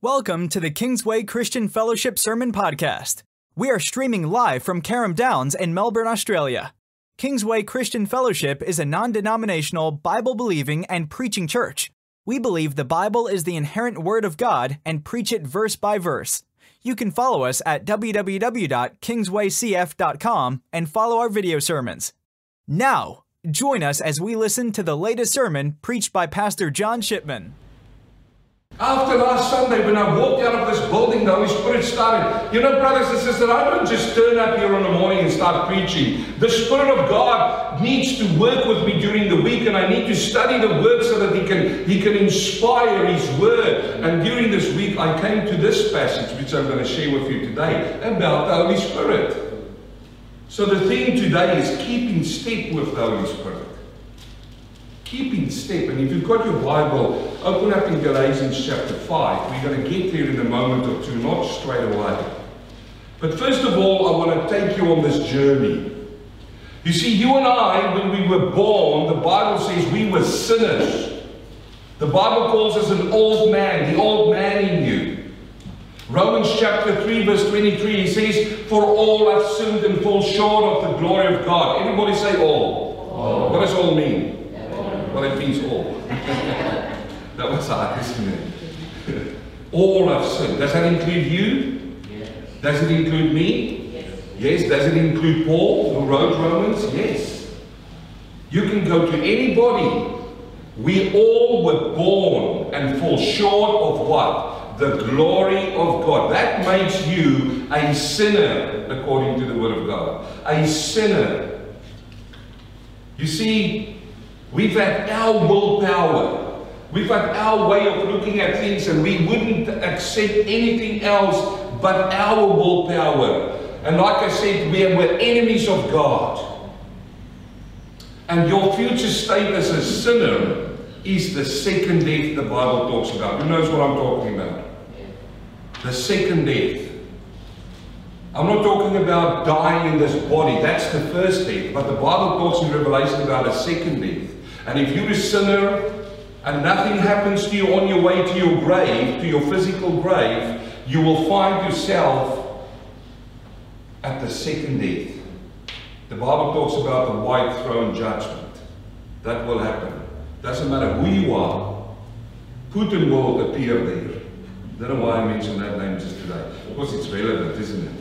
Welcome to the Kingsway Christian Fellowship Sermon Podcast. We are streaming live from Carrum Downs in Melbourne, Australia. Kingsway Christian Fellowship is a non denominational, Bible believing, and preaching church. We believe the Bible is the inerrant Word of God and preach it verse by verse. You can follow us at www.kingswaycf.com and follow our video sermons. Now, join us as we listen to the latest sermon preached by Pastor John Shipman. After last Sunday, when I walked out of this building, the Holy Spirit started. You know, brothers and sisters, I don't just turn up here in the morning and start preaching. The Spirit of God needs to work with me during the week, and I need to study the Word so that He can He can inspire His Word. And during this week, I came to this passage, which I'm going to share with you today, about the Holy Spirit. So the theme today is keeping step with the Holy Spirit. Keeping step. And if you've got your Bible, open up in Galatians chapter 5. We're going to get there in a moment or two, not straight away. But first of all, I want to take you on this journey. You see, you and I, when we were born, the Bible says we were sinners. The Bible calls us an old man, the old man in you. Romans chapter 3, verse 23, he says, For all have sinned and fall short of the glory of God. Everybody say all. all. What does all mean? Well, it means all. that was hard, isn't it? all have sinned. Does that include you? Yes. Does it include me? Yes. yes. Does it include Paul, who wrote Romans? Yes. You can go to anybody. We all were born and fall short of what? The glory of God. That makes you a sinner, according to the Word of God. A sinner. You see, We've had our willpower. We've had our way of looking at things, and we wouldn't accept anything else but our willpower. And like I said, we were enemies of God. And your future state as a sinner is the second death the Bible talks about. Who knows what I'm talking about? The second death. I'm not talking about dying in this body. That's the first death. But the Bible talks in Revelation about a second death. And if you're a sinner and nothing happens to you on your way to your grave, to your physical grave, you will find yourself at the second death. The Bible talks about the white throne judgment. That will happen. Doesn't matter who you are. Putin will appear there. Don't know why I mentioned that name just today. Of course, it's relevant, isn't it?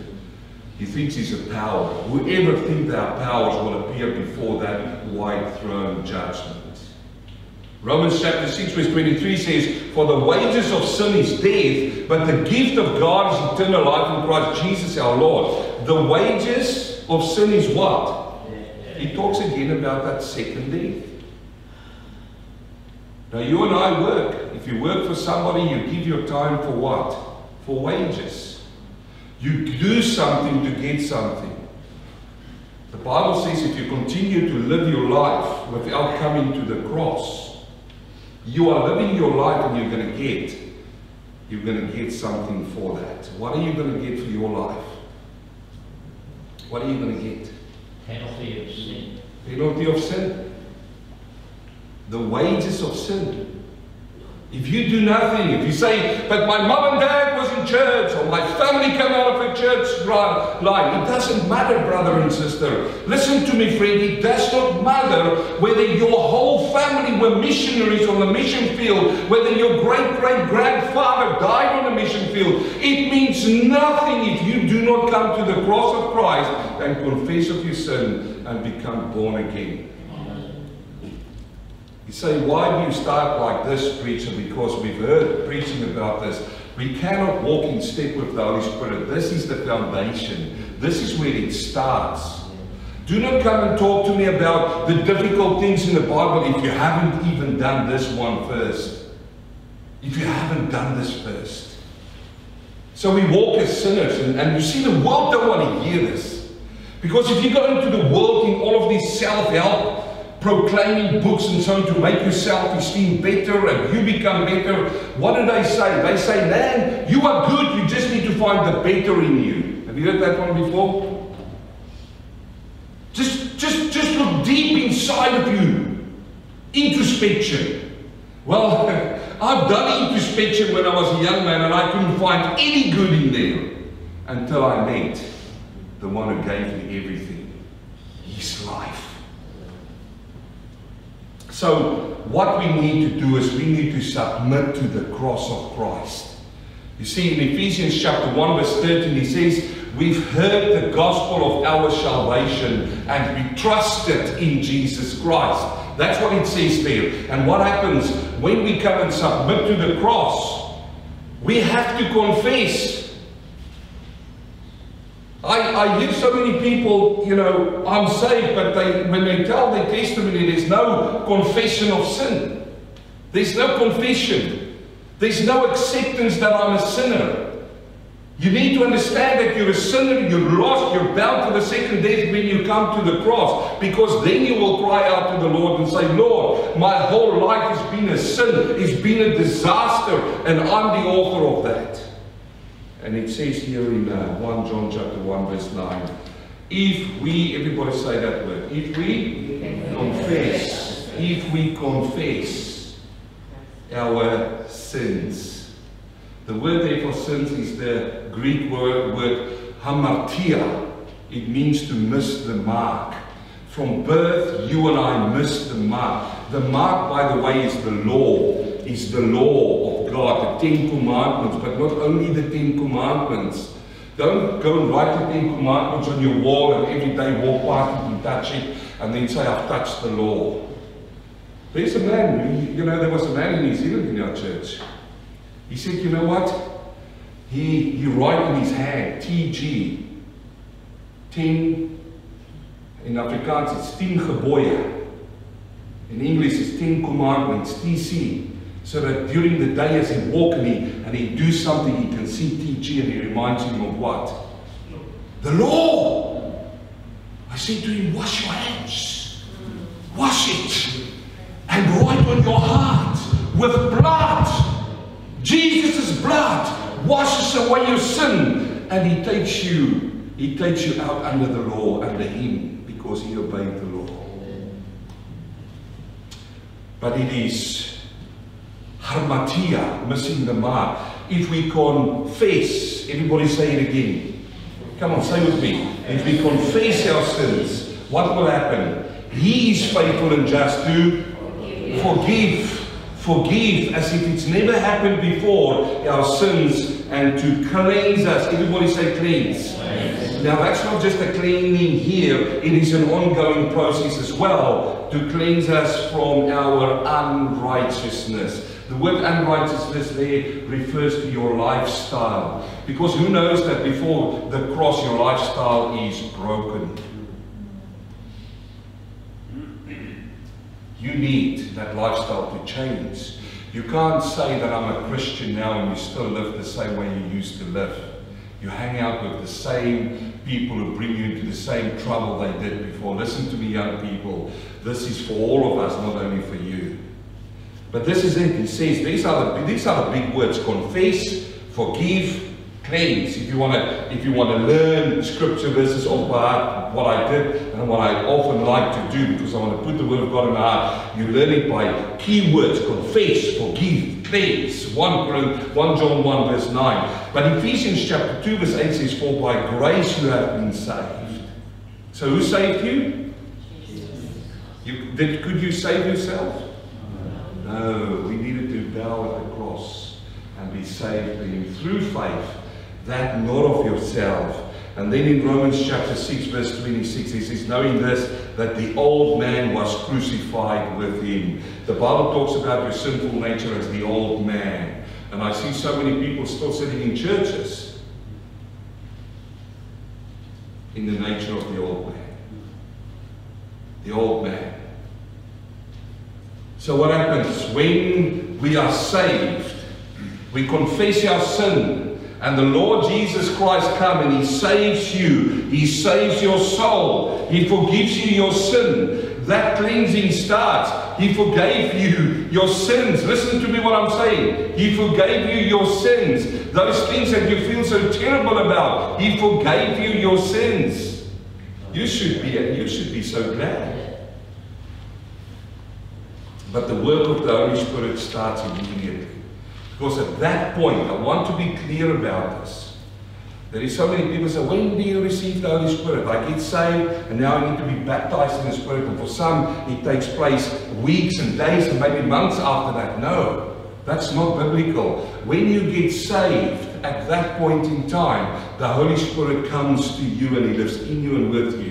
He thinks he's a power. Whoever thinks their powers will appear before that white throne judgment. Romans chapter 6 verse 23 says, For the wages of sin is death, but the gift of God is eternal life in Christ Jesus our Lord. The wages of sin is what? He talks again about that second death. Now you and I work. If you work for somebody, you give your time for what? For wages. You do something to get something. The Bible says if you continue to live your life without coming to the cross, you are living your life and you're going to get. You're going to get something for that. What are you going to get for your life? What are you going to get? Penalty of sin. Penalty of sin. The wages of sin. If you do nothing, if you say, but my mom and dad was in church, or my family came out of a church line, it doesn't matter, brother and sister. Listen to me, friend, it does not matter whether your whole family were missionaries on the mission field, whether your great great grandfather died on the mission field. It means nothing if you do not come to the cross of Christ and confess of your sin and become born again. You say, why do you start like this, preacher? Because we've heard preaching about this. We cannot walk in step with the Holy Spirit. This is the foundation. This is where it starts. Do not come and talk to me about the difficult things in the Bible if you haven't even done this one first. If you haven't done this first. So we walk as sinners, and, and you see, the world don't want to hear this. Because if you go into the world in all of these self help proclaiming books and so on to make your self-esteem better and you become better. What do they say? They say, man, you are good, you just need to find the better in you. Have you heard that one before? Just, just, just look deep inside of you. Introspection. Well, I've done introspection when I was a young man and I couldn't find any good in there until I met the one who gave me everything his life. So, what we need to do is we need to submit to the cross of Christ. You see, in Ephesians chapter 1, verse 13, he says, We've heard the gospel of our salvation and we trusted in Jesus Christ. That's what it says there. And what happens when we come and submit to the cross? We have to confess. I, I hear so many people, you know, I'm saved, but they, when they tell their testimony, there's no confession of sin. There's no confession. There's no acceptance that I'm a sinner. You need to understand that you're a sinner, you're lost, you're bound to the second death when you come to the cross. Because then you will cry out to the Lord and say, Lord, my whole life has been a sin, it's been a disaster, and I'm the author of that. And it says here in uh, 1 John chapter 1, verse 9, if we, everybody say that word, if we confess, if we confess our sins, the word there for sins is the Greek word, word hamartia. It means to miss the mark. From birth, you and I miss the mark. The mark, by the way, is the law. Is the law of God, the Ten Commandments, but not only the Ten Commandments. Don't go and write the Ten Commandments on your wall and every day walk past it and touch it and then say, I've touched the law. There's a man, you know, there was a man in New Zealand in our church. He said, you know what? He, he wrote in his hand, TG, 10, in Afrikaans it's 10 gebooie. In English it's 10 commandments, TC. So that during the day as he walk and he, and he do something, he can see TG and he reminds him of what? The law. I said to him, wash your hands. Wash it. And write on your heart with blood Jesus' blood washes away your sin and he takes you, he takes you out under the law, under him, because he obeyed the law. But it is hamartia, missing the mark. If we confess, everybody say it again. Come on, say with me. If we confess our sins, what will happen? He is faithful and just to forgive forgive as if it's never happened before our sins and to cleanse us. Everybody say cleanse. Now that's not just a cleaning here, it is an ongoing process as well to cleanse us from our unrighteousness. The word unrighteousness there refers to your lifestyle. Because who knows that before the cross your lifestyle is broken. You need that lifestyle to change. You can't say that I'm a Christian now and you still live the same way you used to live. You hang out with the same people who bring you into the same trouble they did before. Listen to me, young people. This is for all of us, not only for you. But this is it. He says these are the, these are the big words confess, forgive, cleanse. If you want to, if you want to learn scripture verses off by heart, what I did and what I often like to do, because I want to put the word of God in my heart, you learn it by key words: confess, forgive, cleanse. 1, 1 John 1 verse 9. But Ephesians chapter 2 verse 8 says, "For by grace you have been saved." So who saved you? you did, could you save yourself? No, we needed to bow at the cross and be saved through faith that not of yourself. And then in Romans chapter 6, verse 26, he says, Knowing this, that the old man was crucified with him. The Bible talks about your sinful nature as the old man. And I see so many people still sitting in churches in the nature of the old man. The old man. So what happens? When we are saved, we confess our sin and the Lord Jesus Christ come and He saves you. He saves your soul. He forgives you your sin. That cleansing starts. He forgave you your sins. Listen to me what I'm saying. He forgave you your sins. Those things that you feel so terrible about. He forgave you your sins. You should be, you should be so glad. But the work of the Holy Spirit starts immediately. Because at that point, I want to be clear about this. There is so many people say, when do you receive the Holy Spirit? I get saved and now I need to be baptized in the Spirit. And for some, it takes place weeks and days and maybe months after that. No, that's not biblical. When you get saved, at that point in time, the Holy Spirit comes to you and He lives in you and with you.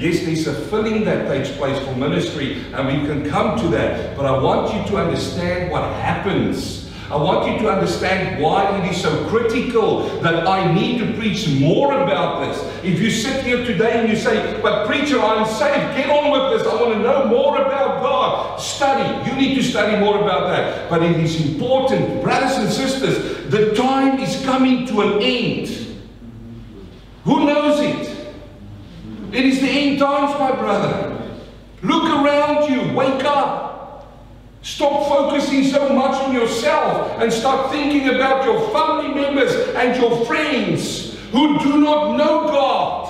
Yes, there's a filling that takes place for ministry, and we can come to that. But I want you to understand what happens I want you to understand why it is so critical that I need to preach more about this. If you sit here today and you say, But preacher, I'm saved, get on with this. I want to know more about God. Study. You need to study more about that. But it is important, brothers and sisters, the time is coming to an end. Who knows it? Times, my brother. Look around you. Wake up. Stop focusing so much on yourself and start thinking about your family members and your friends who do not know God.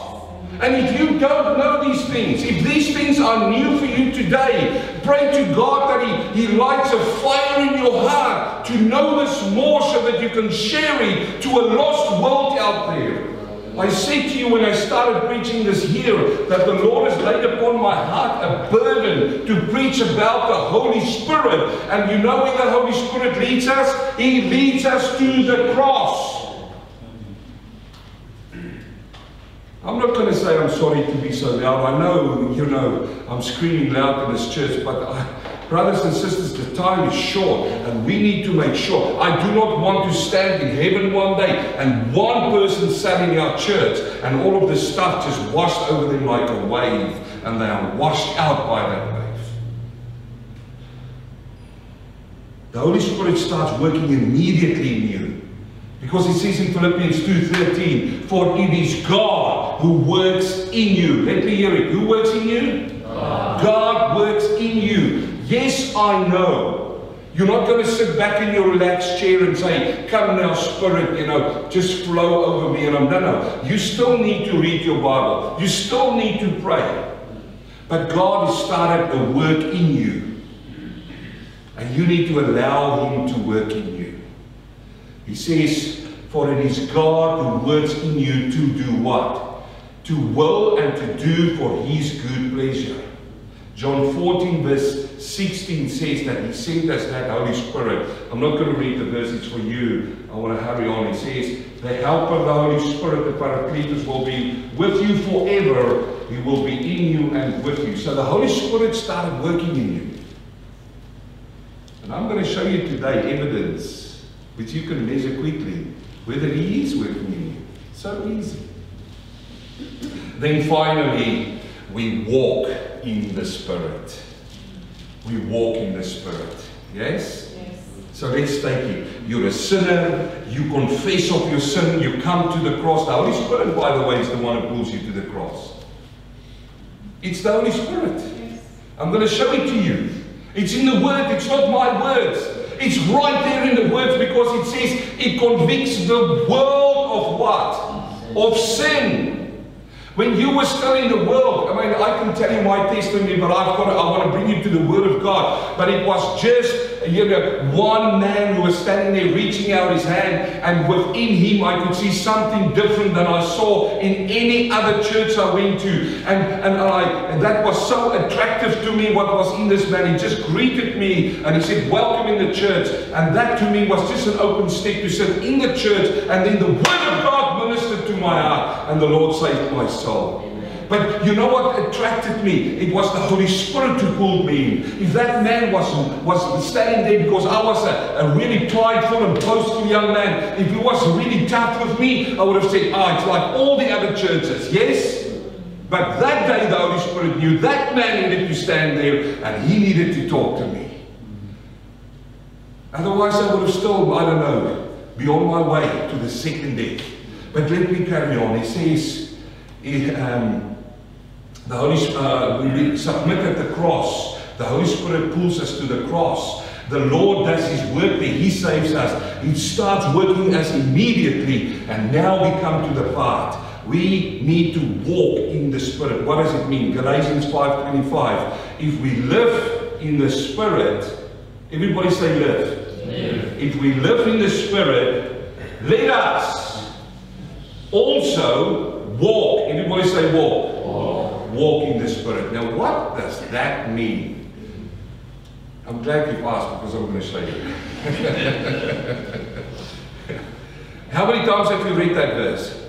And if you don't know these things, if these things are new for you today, pray to God that He, he lights a fire in your heart to know this more so that you can share it to a lost world out there. I said to you when I started preaching this here that the Lord has laid upon my heart a burden to preach about the Holy Spirit. And you know where the Holy Spirit leads us? He leads us to the cross. I'm not going to say I'm sorry to be so loud. I know, you know, I'm screaming loud in this church, but I, Brothers and sisters, the time is short and we need to make sure. I do not want to stand in heaven one day and one person sat in our church and all of this stuff just washed over them like a wave and they are washed out by that wave. The Holy Spirit starts working immediately in you. Because it says in Philippians 2.13, For it is God who works in you. Let me hear it. Who works in you? God, God works in you Yes, I know. You're not going to sit back in your relaxed chair and say, Come now, Spirit, you know, just flow over me. And I'm, no, no. You still need to read your Bible. You still need to pray. But God has started a work in you. And you need to allow Him to work in you. He says, For it is God who works in you to do what? To will and to do for His good pleasure. John 14, verse 16 says that He sent us that Holy Spirit. I'm not going to read the verses for you. I want to hurry on. He says, The helper, of the Holy Spirit, the Paracletus, will be with you forever. He will be in you and with you. So the Holy Spirit started working in you. And I'm going to show you today evidence which you can measure quickly whether He is working in you. So easy. Then finally, we walk in the Spirit. We walk in the Spirit. Yes? yes? So let's take it. You're a sinner. You confess of your sin. You come to the cross. The Holy Spirit, by the way, is the one who pulls you to the cross. It's the Holy Spirit. Yes. I'm going to show it to you. It's in the Word. It's not my words. It's right there in the words because it says it convicts the world of what? Of sin. When you were still in the world, I mean, I can tell you my testimony, but I've got to, I want to bring you to the Word of God. But it was just, you know, one man who was standing there reaching out his hand, and within him I could see something different than I saw in any other church I went to. And, and, I, and that was so attractive to me, what was in this man. He just greeted me and he said, Welcome in the church. And that to me was just an open step to sit in the church, and then the Word of God my heart, and the Lord saved my soul. But you know what attracted me? It was the Holy Spirit who pulled me in. If that man was, was standing there because I was a, a really prideful and boastful young man, if he was really tough with me, I would have said, ah, it's like all the other churches. Yes? But that day the Holy Spirit knew that man needed to stand there and he needed to talk to me. Otherwise I would have still, I don't know, be on my way to the second deck. But let me carry on. He says, he, um, the Holy uh, we submit at the cross. The Holy Spirit pulls us to the cross. The Lord does His work there. He saves us. He starts working us immediately. And now we come to the part. We need to walk in the Spirit. What does it mean? Galatians 5.25 If we live in the Spirit, Everybody say live. If we live in the Spirit, let us also walk. Everybody say walk. Walk in the Spirit. Now, what does that mean? I'm glad you've asked because I'm going to show you. How many times have you read that verse?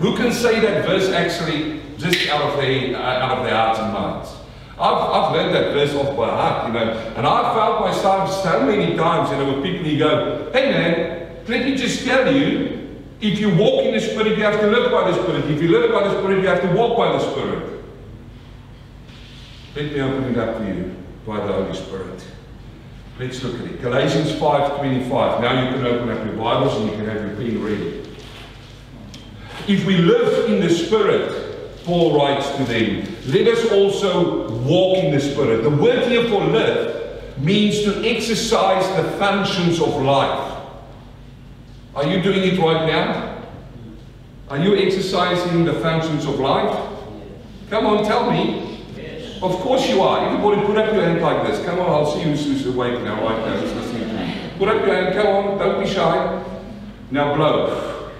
Who can say that verse actually just out of their, uh, out of their hearts and minds? I've, I've learned that verse off by heart, you know, and I've found myself so many times, you know, with people who go, hey man, let me just tell you, if you walk in the Spirit, you have to live by the Spirit. If you live by the Spirit, you have to walk by the Spirit. Let me open it up to you by the Holy Spirit. Let's look at it. Galatians 5.25. Now you can open up your Bibles and you can have your pen ready. If we live in the Spirit, Paul writes to them, let us also walk in the Spirit. The word here for live means to exercise the functions of life. Are you doing it right now? Are you exercising the functions of life? Come on, tell me. Yes. Of course you are. Everybody put up your hand like this. Come on, I'll see who's, who's awake now, right now, who's listening to me. Put up your hand, come on, don't be shy. Now blow.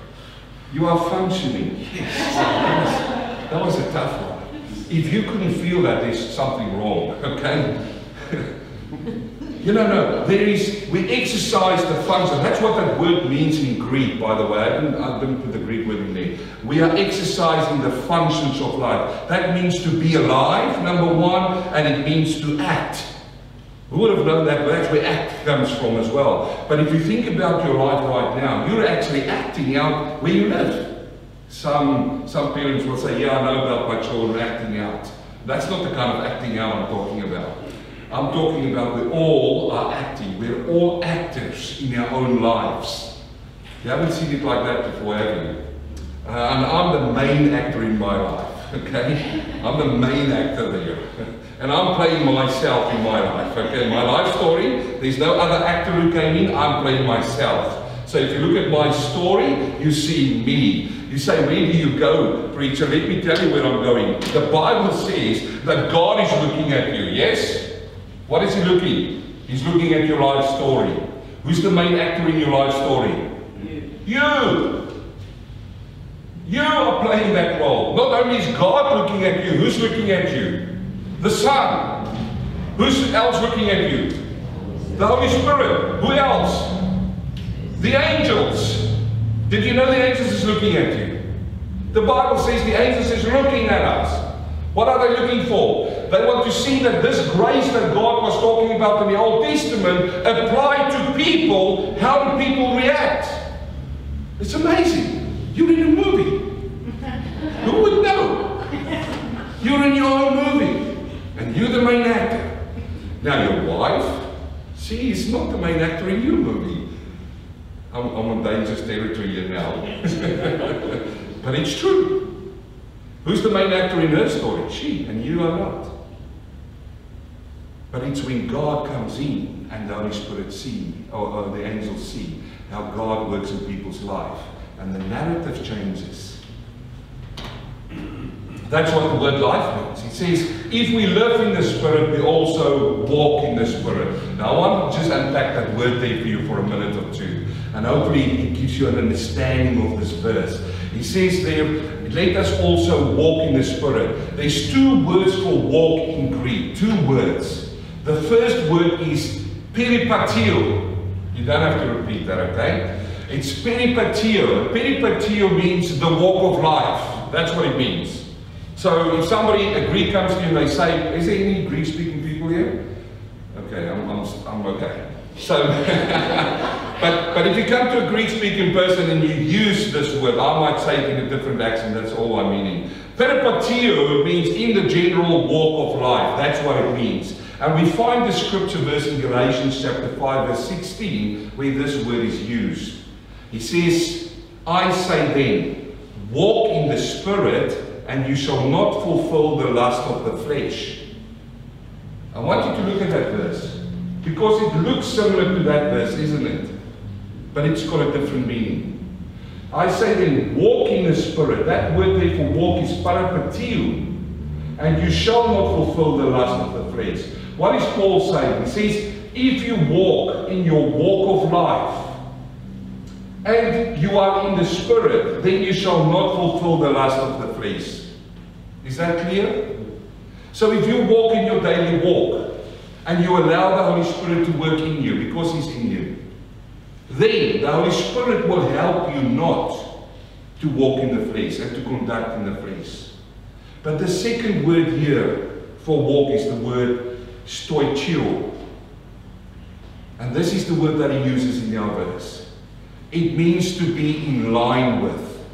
You are functioning. Yes. Oh, that was, that was a tough one. If you couldn't feel that, there's something wrong, okay? you know, no, there is, we exercise the function. That's what that word means in Greek, by the way. I didn't, I didn't put the Greek word in there. We are exercising the functions of life. That means to be alive, number one, and it means to act. Who would have known that? That's where act comes from as well. But if you think about your life right now, you're actually acting out where you live. Some, some parents will say, yeah, I know about my children acting out. That's not the kind of acting out I'm talking about. I'm talking about we all are acting. We're all actors in our own lives. You haven't seen it like that before, have you? Uh, and I'm the main actor in my life, okay? I'm the main actor there. And I'm playing myself in my life, okay? My life story, there's no other actor who came in, I'm playing myself. So if you look at my story, you see me. You say, where do you go, preacher? Let me tell you where I'm going. The Bible says that God is looking at you, yes? What is he looking? He's looking at your life story. Who's the main actor in your life story? You. You are playing that role. Not only is God looking at you, who's looking at you? The Son. Who's else looking at you? The Holy Spirit. Who else? The angels. Did you know the angels is looking at you? The Bible says the angels is looking at us. What are they looking for? They want to see that this grace that God was talking about in the Old Testament applied to people. How do people react? It's amazing. You're in a movie. Who would know? You're in your own movie. And you're the main actor. Now your wife, she is not the main actor in your movie. I'm, I'm on dangerous territory here now. but it's true. Who's the main actor in her story? She, and you are not. But it's when God comes in and the Holy Spirit see, or, or the angels see, how God works in people's life. And the narrative changes. That's what the word life means. It says, if we live in the Spirit, we also walk in the Spirit. Now, I want to just unpack that word there for you for a minute or two. And hopefully, it gives you an understanding of this verse. He says there, let us also walk in the Spirit. There's two words for walk in Greek. Two words. The first word is peripatio. You don't have to repeat that, okay? It's peripatio. Peripatio means the walk of life. That's what it means. So if somebody, a Greek comes to you and they say, is there any Greek speaking people here? Okay, I'm, I'm, I'm okay. So, but, but if you come to a Greek speaking person and you use this word, I might say it in a different accent, that's all I'm meaning. Peripatio means in the general walk of life. That's what it means. And we find the scripture verse in Galatians chapter 5, verse 16, where this word is used. He says, I say then, walk in the Spirit, and you shall not fulfill the lust of the flesh. I want you to look at that verse. Because it looks similar to that verse, isn't it? But it's got a different meaning. I say then, walk in the Spirit. That word there for walk is parapatio. And you shall not fulfill the lust of the flesh. What is Paul saying? He says, If you walk in your walk of life and you are in the Spirit, then you shall not fulfill the lust of the flesh. Is that clear? So if you walk in your daily walk and you allow the Holy Spirit to work in you because He's in you, then the Holy Spirit will help you not to walk in the flesh and to conduct in the flesh. But the second word here for walk is the word stoichio. And this is the word that he uses in our verse. It means to be in line with.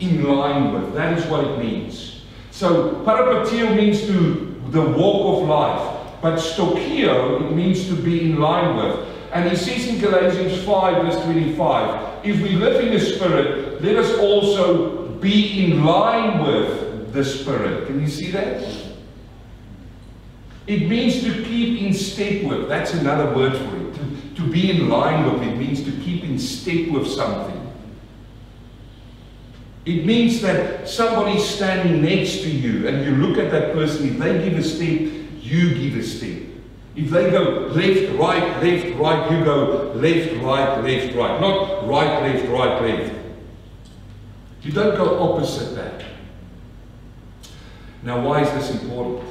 In line with. That is what it means. So parapatio means to the walk of life. But stokio, it means to be in line with. And he says in Galatians 5, verse 25, if we live in the Spirit, let us also be in line with the Spirit. Can you see that? It means to keep in step with. That's another word for it. To, to be in line with. It means to keep in step with something. It means that somebody's standing next to you and you look at that person, if they give a step, you give a step. If they go left, right, left, right, you go left, right, left, right. Not right, left, right, left. You don't go opposite that. Now, why is this important?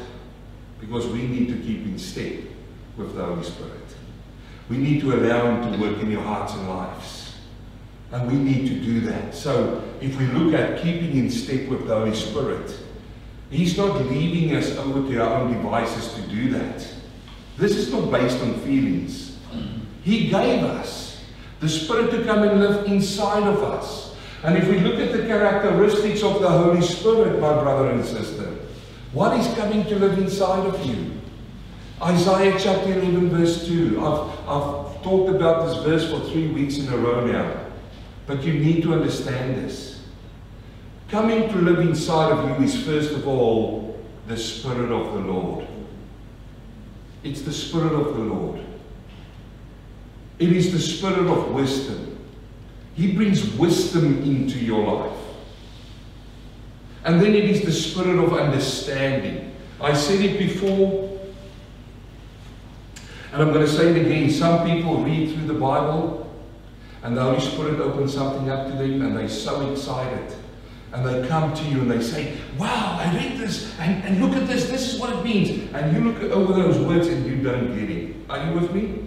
Because we need to keep in step with the Holy Spirit. We need to allow Him to work in your hearts and lives. And we need to do that. So, if we look at keeping in step with the Holy Spirit, He's not leaving us over to our own devices to do that. This is not based on feelings. He gave us the Spirit to come and live inside of us. And if we look at the characteristics of the Holy Spirit, my brother and sister, what is coming to live inside of you? Isaiah chapter 11, verse 2. I've, I've talked about this verse for three weeks in a row now. But you need to understand this. Coming to live inside of you is, first of all, the Spirit of the Lord. It's the Spirit of the Lord. It is the Spirit of wisdom. He brings wisdom into your life. And then it is the Spirit of understanding. I said it before, and I'm going to say it again. Some people read through the Bible, and the Holy Spirit opens something up to them, and they're so excited. And they come to you and they say, Wow, I read this, and, and look at this, this is what it means. And you look over those words and you don't get it. Are you with me?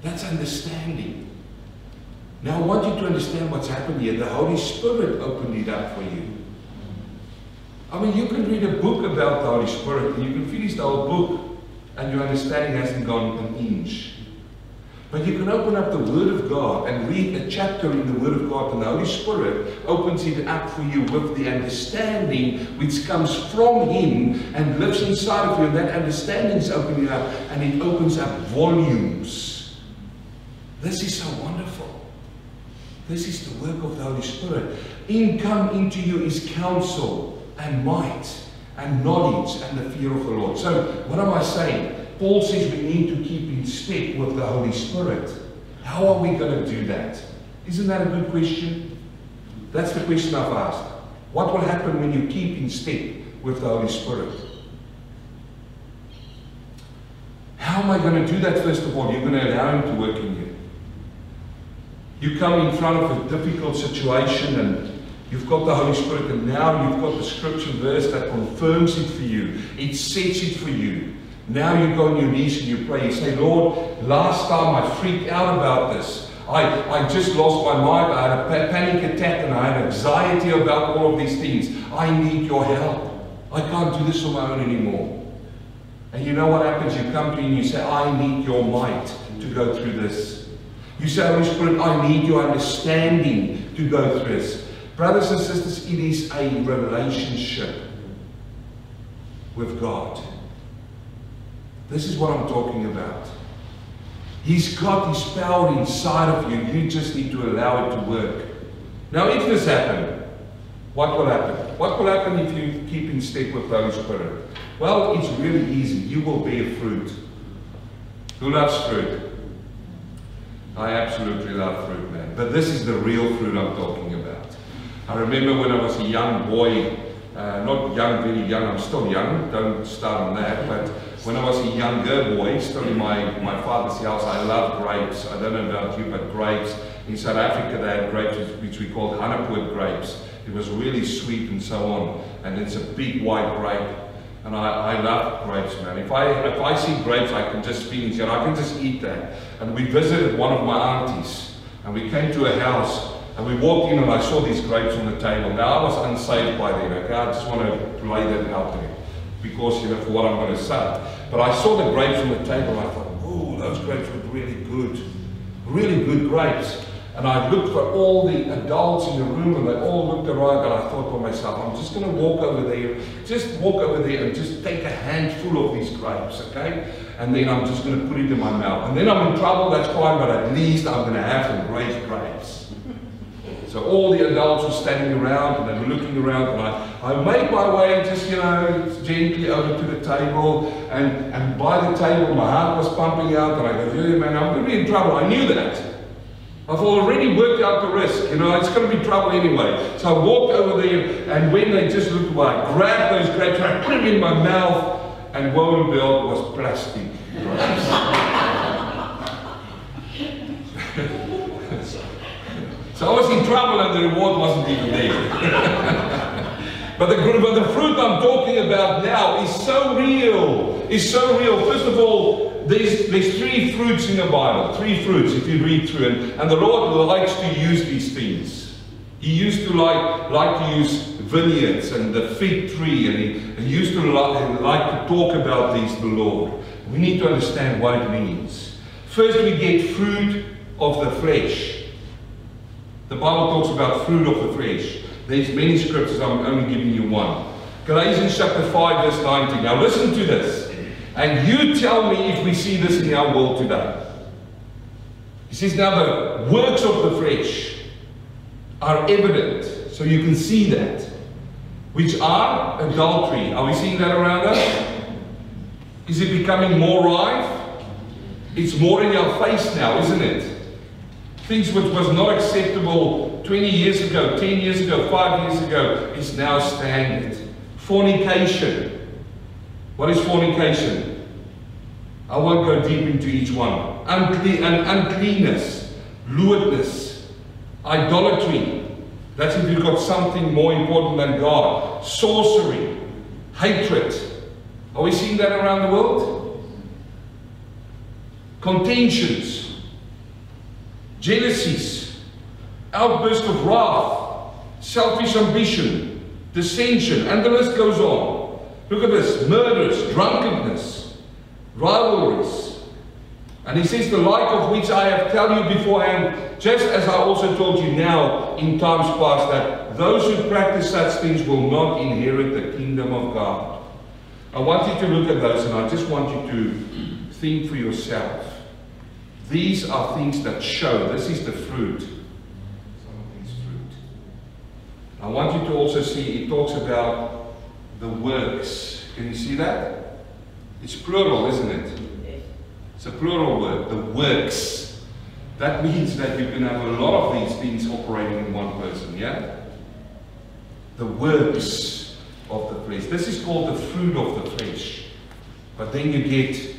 That's understanding. Now I want you to understand what's happened here. The Holy Spirit opened it up for you. I mean, you can read a book about the Holy Spirit and you can finish the whole book and your understanding hasn't gone an inch. But you can open up the Word of God and read a chapter in the Word of God, and the Holy Spirit opens it up for you with the understanding which comes from Him and lives inside of you. And that understanding is opening up, and it opens up volumes. This is so wonderful. This is the work of the Holy Spirit. In come into you is counsel and might and knowledge and the fear of the Lord. So, what am I saying? Paul says we need to keep in step with the Holy Spirit. How are we going to do that? Isn't that a good question? That's the question I've asked. What will happen when you keep in step with the Holy Spirit? How am I going to do that, first of all? You're going to allow Him to work in you. You come in front of a difficult situation and You've got the Holy Spirit, and now you've got the scripture verse that confirms it for you. It sets it for you. Now you go on your knees and you pray. You say, Lord, last time I freaked out about this. I, I just lost my mind. I had a panic attack and I had anxiety about all of these things. I need your help. I can't do this on my own anymore. And you know what happens? You come to me and you say, I need your might to go through this. You say, Holy Spirit, I need your understanding to go through this. Brothers and sisters, it is a relationship with God. This is what I'm talking about. He's got his power inside of you. You just need to allow it to work. Now, if this happens, what will happen? What will happen if you keep in step with the Holy Spirit? Well, it's really easy. You will bear fruit. Who loves fruit? I absolutely love fruit, man. But this is the real fruit I'm talking about. I remember when I was a young boy, uh, not young, very young, I'm still young, don't start on that, but when I was a younger boy, still in my, my father's house, I loved grapes. I don't know about you, but grapes. In South Africa, they had grapes which we called Hanepoort grapes. It was really sweet and so on. And it's a big white grape. And I, I love grapes, man. If I, if I see grapes, I can just feel it. I can just eat that. And we visited one of my aunties. And we came to a house. And we walked in and I saw these grapes on the table. Now, I was unsaved by then, okay? I just want to lay that out there. Because, you know, for what I'm going to say. But I saw the grapes on the table. And I thought, oh, those grapes look really good. Really good grapes. And I looked for all the adults in the room and they all looked around and I thought to myself, I'm just going to walk over there, just walk over there and just take a handful of these grapes, okay? And then I'm just going to put it in my mouth. And then I'm in trouble, that's fine, but at least I'm going to have some great grapes. So all the adults were standing around and they were looking around and I, I made my way just, you know, gently over to the table and, and by the table my heart was pumping out and I go, yeah, man, I'm going to be in trouble. I knew that. I've already worked out the risk, you know, it's going to be trouble anyway. So I walked over there, and when they just looked away, I grabbed those grapes, I put them in my mouth, and woe and bill was plastic so I was in trouble, and the reward wasn't even there. but, the, but the fruit I'm talking about now is so real. Is so real. First of all, there's, there's three fruits in the Bible, three fruits if you read through it. And the Lord likes to use these things. He used to like, like to use vineyards and the fig tree, and he, he used to like, like to talk about these, the Lord. We need to understand what it means. First, we get fruit of the flesh. The Bible talks about fruit of the flesh. There's many scriptures, I'm only giving you one. Galatians chapter 5, verse 19. Now listen to this. And you tell me if we see this in our world today. He says, now the works of the flesh are evident, so you can see that, which are adultery. Are we seeing that around us? Is it becoming more rife? It's more in our face now, isn't it? Things which was not acceptable 20 years ago, 10 years ago, 5 years ago, is now standard. Fornication. What is fornication? I won't go deep into each one. Uncle- uncleanness, lewdness, idolatry. That's if you've got something more important than God. Sorcery, hatred. Are we seeing that around the world? Contentions, jealousies, outburst of wrath, selfish ambition, dissension, and the list goes on. Look at this murders, drunkenness, rivalries. And he says, The like of which I have tell you beforehand, just as I also told you now in times past, that those who practice such things will not inherit the kingdom of God. I want you to look at those and I just want you to think for yourself. These are things that show, this is the fruit. Some of these fruit. I want you to also see, it talks about the works. Can you see that? It's plural, isn't it? It's a plural word, the works. That means that you can have a lot of these things operating in one person, yeah? The works of the flesh. This is called the fruit of the flesh. But then you get,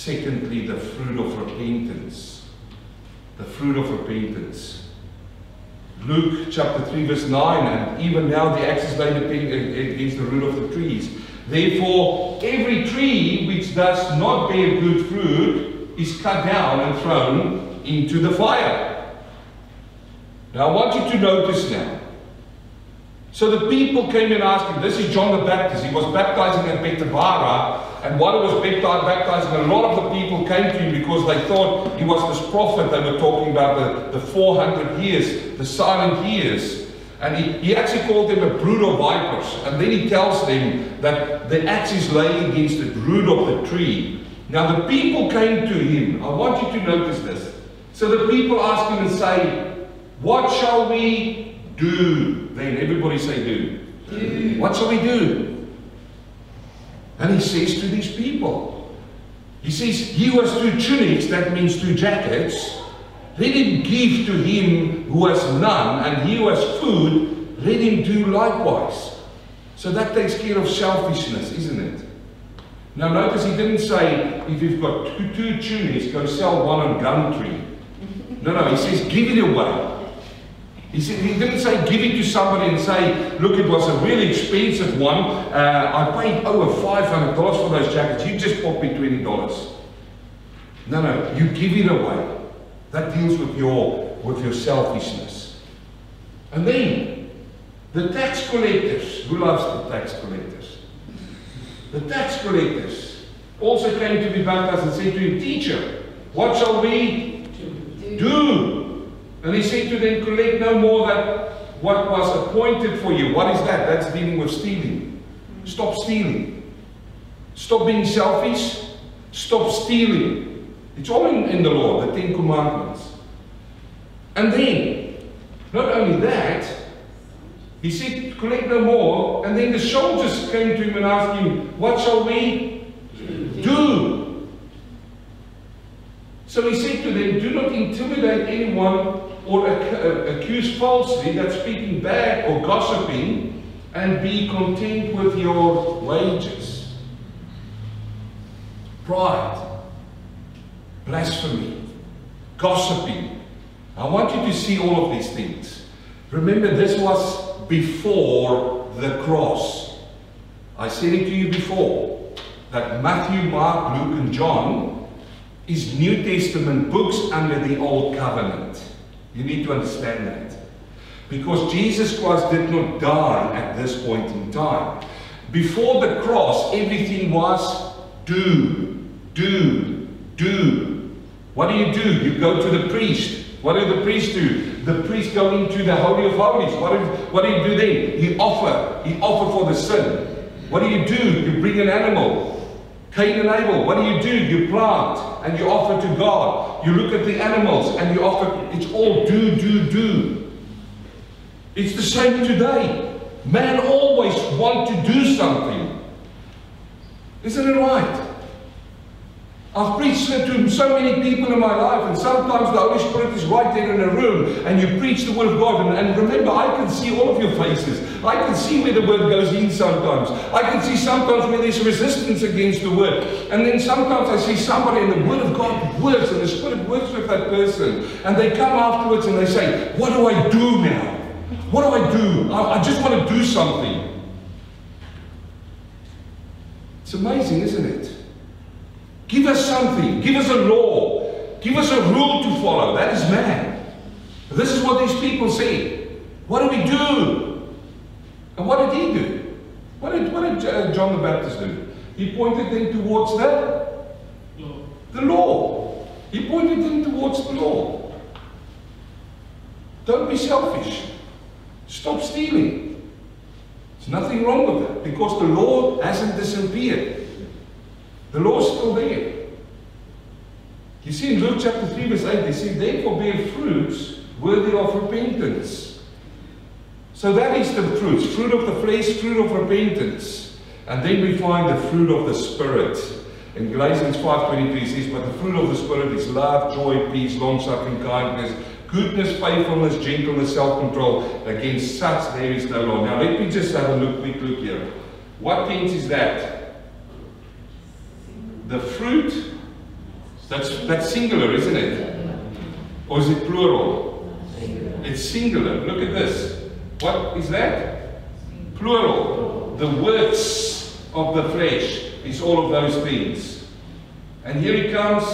secondly, the fruit of repentance. The fruit of repentance. Luke chapter 3, verse 9, and even now the axe is laid against the root of the trees. Therefore, every tree which does not bear good fruit is cut down and thrown into the fire. Now, I want you to notice now. So the people came and asked him, This is John the Baptist. He was baptizing at Bethabara, and while he was baptizing, a lot of the people came to him because they thought he was this prophet they were talking about, the, the 400 years, the silent years. And he, he actually called them a brood of vipers. And then he tells them that the axe is laying against the root of the tree. Now the people came to him. I want you to notice this. So the people ask him and say, What shall we do? Then everybody say, Do. do. What shall we do? And he says to these people, he says, He who has two tunics, that means two jackets, let him give to him who has none, and he who has food, let him do likewise. So that takes care of selfishness, isn't it? Now notice he didn't say, if you've got two, two tunics, go sell one on Gumtree. No, no, he says, give it away. He, said, he didn't say give it to somebody and say, look, it was a really expensive one. Uh, I paid over $500 for those jackets. You just bought me $20. No, no, you give it away. That deals with your, with your selfishness. And then, the tax collectors. Who loves the tax collectors? The tax collectors also came to be baptized and said to him, Teacher, what shall we do? And he said to them, Collect no more than what was appointed for you. What is that? That's dealing with stealing. Stop stealing. Stop being selfish. Stop stealing. It's all in, in the law, the Ten Commandments. And then, not only that, he said, collect no more. And then the soldiers came to him and asked him, What shall we do? So he said to them, Do not intimidate anyone or uh, accuse falsely that's speaking bad or gossiping, and be content with your wages. Pride, blasphemy, gossiping. I want you to see all of these things. Remember, this was before the cross. I said it to you before that Matthew, Mark, Luke, and John is New Testament books under the Old Covenant. You need to understand that. Because Jesus Christ did not die at this point in time. Before the cross, everything was do, do, do. What do you do? You go to the priest. What do the priests do? The priests go into the Holy of Holies. What do, what do you do then? He offer. He offer for the sin. What do you do? You bring an animal. Cain and Abel, what do you do? You plant and you offer to God. You look at the animals and you offer. It's all do, do, do. It's the same today. Man always want to do something. Isn't it right? I've preached to so many people in my life, and sometimes the Holy Spirit is right there in a room, and you preach the Word of God. And, and, remember, I can see all of your faces. I can see where the Word goes in sometimes. I can see sometimes where there's resistance against the Word. And then sometimes I see somebody, and the Word of God works, and the Spirit works with that person. And they come afterwards and they say, What do I do now? What do I do? I, I just want to do something. It's amazing, isn't it? Give us something. Give us a law. Give us a rule to follow. That is man. This is what these people say. What do we do? And what did he do? What did, what did uh, John the Baptist do? He pointed them towards the, the law. He pointed them towards the law. Don't be selfish. Stop stealing. There's nothing wrong with that because the law hasn't disappeared. The law is still there. You see in Luke chapter 3, verse 8, they say, Therefore bear fruits worthy of repentance. So that is the fruits fruit of the flesh, fruit of repentance. And then we find the fruit of the Spirit. In Galatians 5.23 says, But the fruit of the Spirit is love, joy, peace, long-suffering, kindness, goodness, faithfulness, gentleness, self-control. Against such there is no law. Now let me just have a look, quick look here. What tense is that? The fruit, that's, that's singular, isn't it? Or is it plural? It's singular. Look at this. What is that? Plural. The works of the flesh is all of those things. And here it comes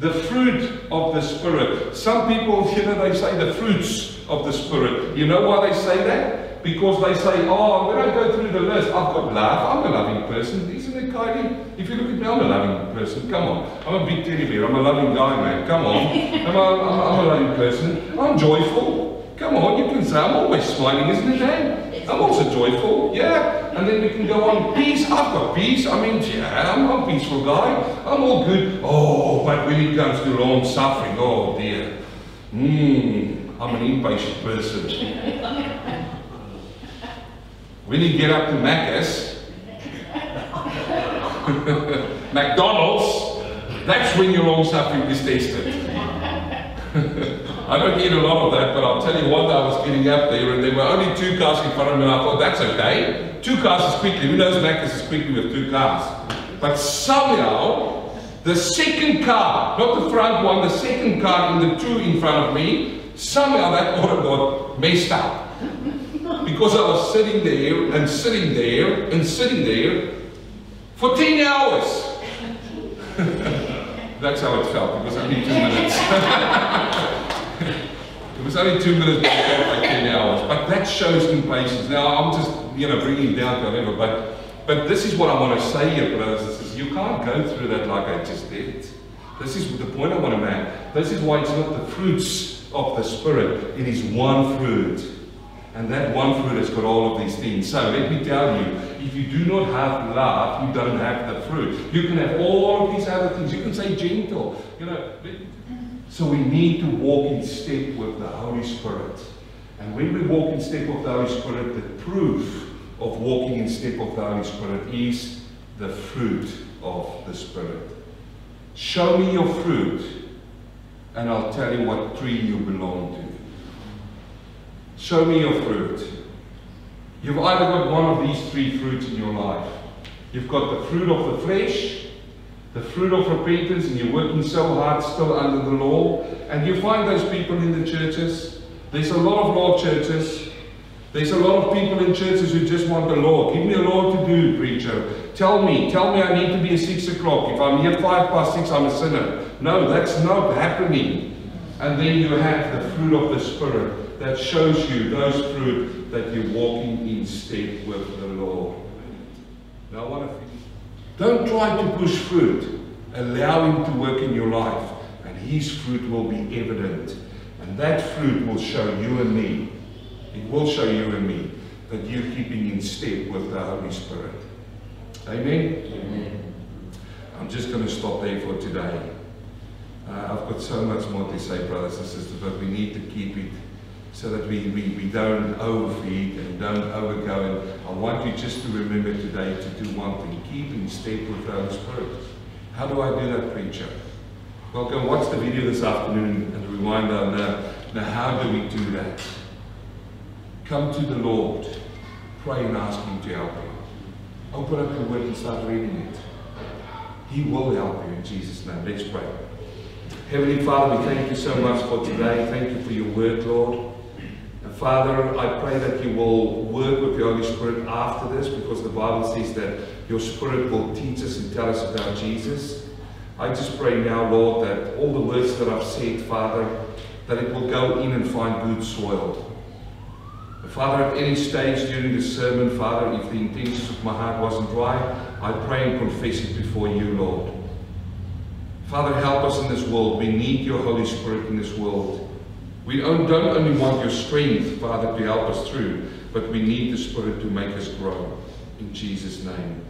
the fruit of the Spirit. Some people, you know, they say the fruits of the Spirit. You know why they say that? Because they say, oh, when I go through the list, I've got love. I'm a loving person. Isn't it, Kylie? If you look at me, I'm a loving person. Come on. I'm a big teddy bear. I'm a loving guy, man. Come on. I'm a, I'm, I'm a loving person. I'm joyful. Come on, you can say, I'm always smiling, isn't it, Dan? I'm also joyful. Yeah. And then we can go on. Peace. I've got peace. I mean, yeah, I'm a peaceful guy. I'm all good. Oh, but when it comes to long suffering, oh dear. Hmm. I'm an impatient person. When you get up to Macca's, McDonald's, that's when your long suffering is tested. I don't eat a lot of that, but I'll tell you what, I was getting up there and there were only two cars in front of me and I thought, that's okay. Two cars is quickly. Who knows Macca's is quickly with two cars? But somehow, the second car, not the front one, the second car in the two in front of me, somehow that order got messed up. Because I was sitting there and sitting there and sitting there for 10 hours. That's how it felt. It was only two minutes. it was only two minutes, but it felt like 10 hours. But that shows impatience. Now, I'm just, you know, bringing down whatever. But, but this is what I want to say here, brothers and. You can't go through that like I just did. This is the point I want to make. This is why it's not the fruits of the Spirit. It is one fruit. And that one fruit has got all of these things. So let me tell you, if you do not have love, you don't have the fruit. You can have all of these other things. You can say gentle, you know. So we need to walk in step with the Holy Spirit. And when we walk in step with the Holy Spirit, the proof of walking in step with the Holy Spirit is the fruit of the Spirit. Show me your fruit, and I'll tell you what tree you belong to. Show me your fruit. You've either got one of these three fruits in your life. You've got the fruit of the flesh, the fruit of repentance, and you're working so hard still under the law. And you find those people in the churches. There's a lot of law churches. There's a lot of people in churches who just want the law. Give me a law to do, preacher. Tell me, tell me I need to be at six o'clock. If I'm here five past six, I'm a sinner. No, that's not happening. And then you have the fruit of the Spirit that shows you those fruit that you're walking in step with the Lord. Now I want to finish. Don't try to push fruit. Allow Him to work in your life, and His fruit will be evident. And that fruit will show you and me. It will show you and me that you're keeping in step with the Holy Spirit. Amen? Amen. I'm just going to stop there for today. Uh, I've got so much more to say, brothers and sisters, but we need to keep it so that we, we, we don't overfeed and don't overgo. And I want you just to remember today to do one thing. Keep in step with the Holy Spirit. How do I do that, preacher? Well, go watch the video this afternoon and rewind on now. Now, how do we do that? Come to the Lord. Pray and ask Him to help you. Open up the Word and start reading it. He will help you in Jesus' name. Let's pray. Heavenly Father, we thank you so much for today. Thank you for your word, Lord. Father, I pray that you will work with the Holy Spirit after this because the Bible says that your Spirit will teach us and tell us about Jesus. I just pray now, Lord, that all the words that I've said, Father, that it will go in and find good soil. Father, at any stage during the sermon, Father, if the intentions of my heart wasn't right, I pray and confess it before you, Lord. Father, help us in this world. We need your Holy Spirit in this world. We don't only want your strength, Father, to help us through, but we need the Spirit to make us grow. In Jesus' name.